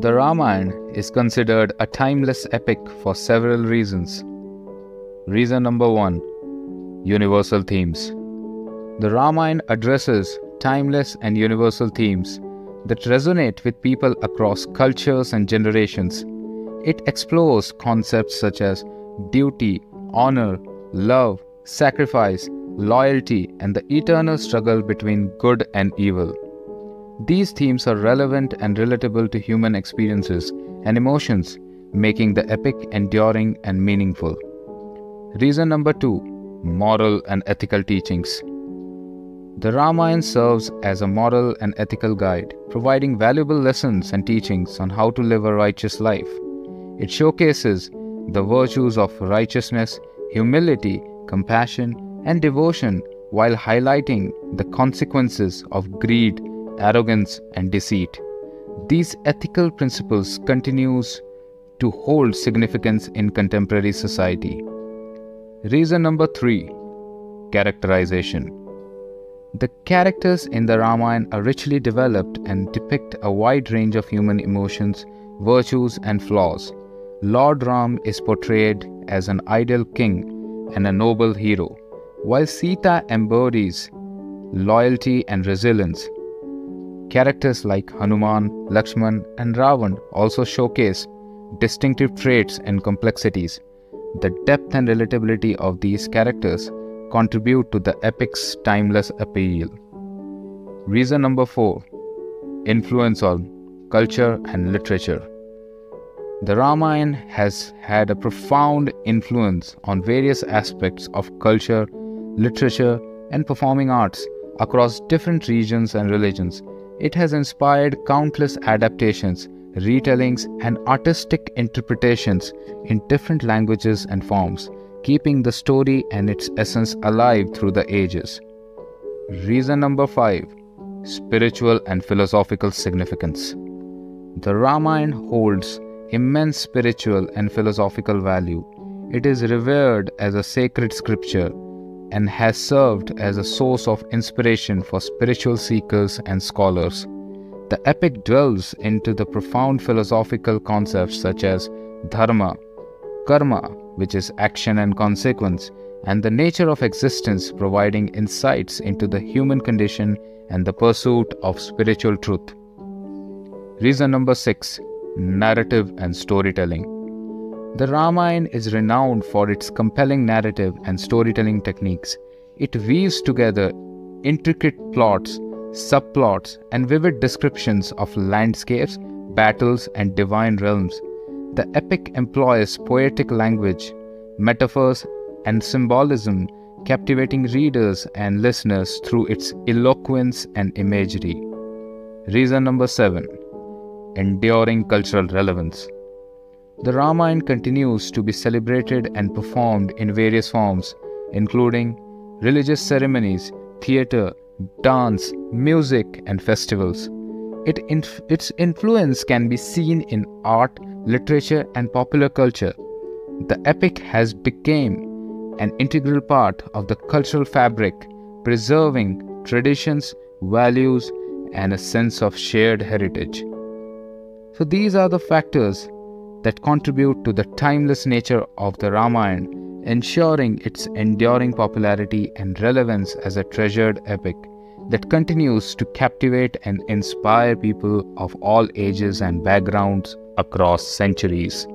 The Ramayana is considered a timeless epic for several reasons. Reason number one Universal themes. The Ramayana addresses timeless and universal themes that resonate with people across cultures and generations. It explores concepts such as duty, honor, love, sacrifice, loyalty, and the eternal struggle between good and evil. These themes are relevant and relatable to human experiences and emotions, making the epic enduring and meaningful. Reason number two moral and ethical teachings. The Ramayana serves as a moral and ethical guide, providing valuable lessons and teachings on how to live a righteous life. It showcases the virtues of righteousness, humility, compassion, and devotion while highlighting the consequences of greed arrogance, and deceit. These ethical principles continues to hold significance in contemporary society. Reason number 3 Characterization The characters in the Ramayana are richly developed and depict a wide range of human emotions, virtues, and flaws. Lord Ram is portrayed as an ideal king and a noble hero, while Sita embodies loyalty and resilience. Characters like Hanuman, Lakshman, and Ravan also showcase distinctive traits and complexities. The depth and relatability of these characters contribute to the epic's timeless appeal. Reason number 4 Influence on culture and literature. The Ramayana has had a profound influence on various aspects of culture, literature, and performing arts across different regions and religions. It has inspired countless adaptations, retellings, and artistic interpretations in different languages and forms, keeping the story and its essence alive through the ages. Reason number 5 Spiritual and philosophical significance. The Ramayana holds immense spiritual and philosophical value. It is revered as a sacred scripture and has served as a source of inspiration for spiritual seekers and scholars. The epic dwells into the profound philosophical concepts such as dharma, karma, which is action and consequence, and the nature of existence, providing insights into the human condition and the pursuit of spiritual truth. Reason number 6 Narrative and Storytelling the Ramayana is renowned for its compelling narrative and storytelling techniques. It weaves together intricate plots, subplots, and vivid descriptions of landscapes, battles, and divine realms. The epic employs poetic language, metaphors, and symbolism, captivating readers and listeners through its eloquence and imagery. Reason number 7 Enduring cultural relevance. The Ramayana continues to be celebrated and performed in various forms, including religious ceremonies, theatre, dance, music, and festivals. It inf- its influence can be seen in art, literature, and popular culture. The epic has become an integral part of the cultural fabric, preserving traditions, values, and a sense of shared heritage. So, these are the factors that contribute to the timeless nature of the Ramayana, ensuring its enduring popularity and relevance as a treasured epic that continues to captivate and inspire people of all ages and backgrounds across centuries.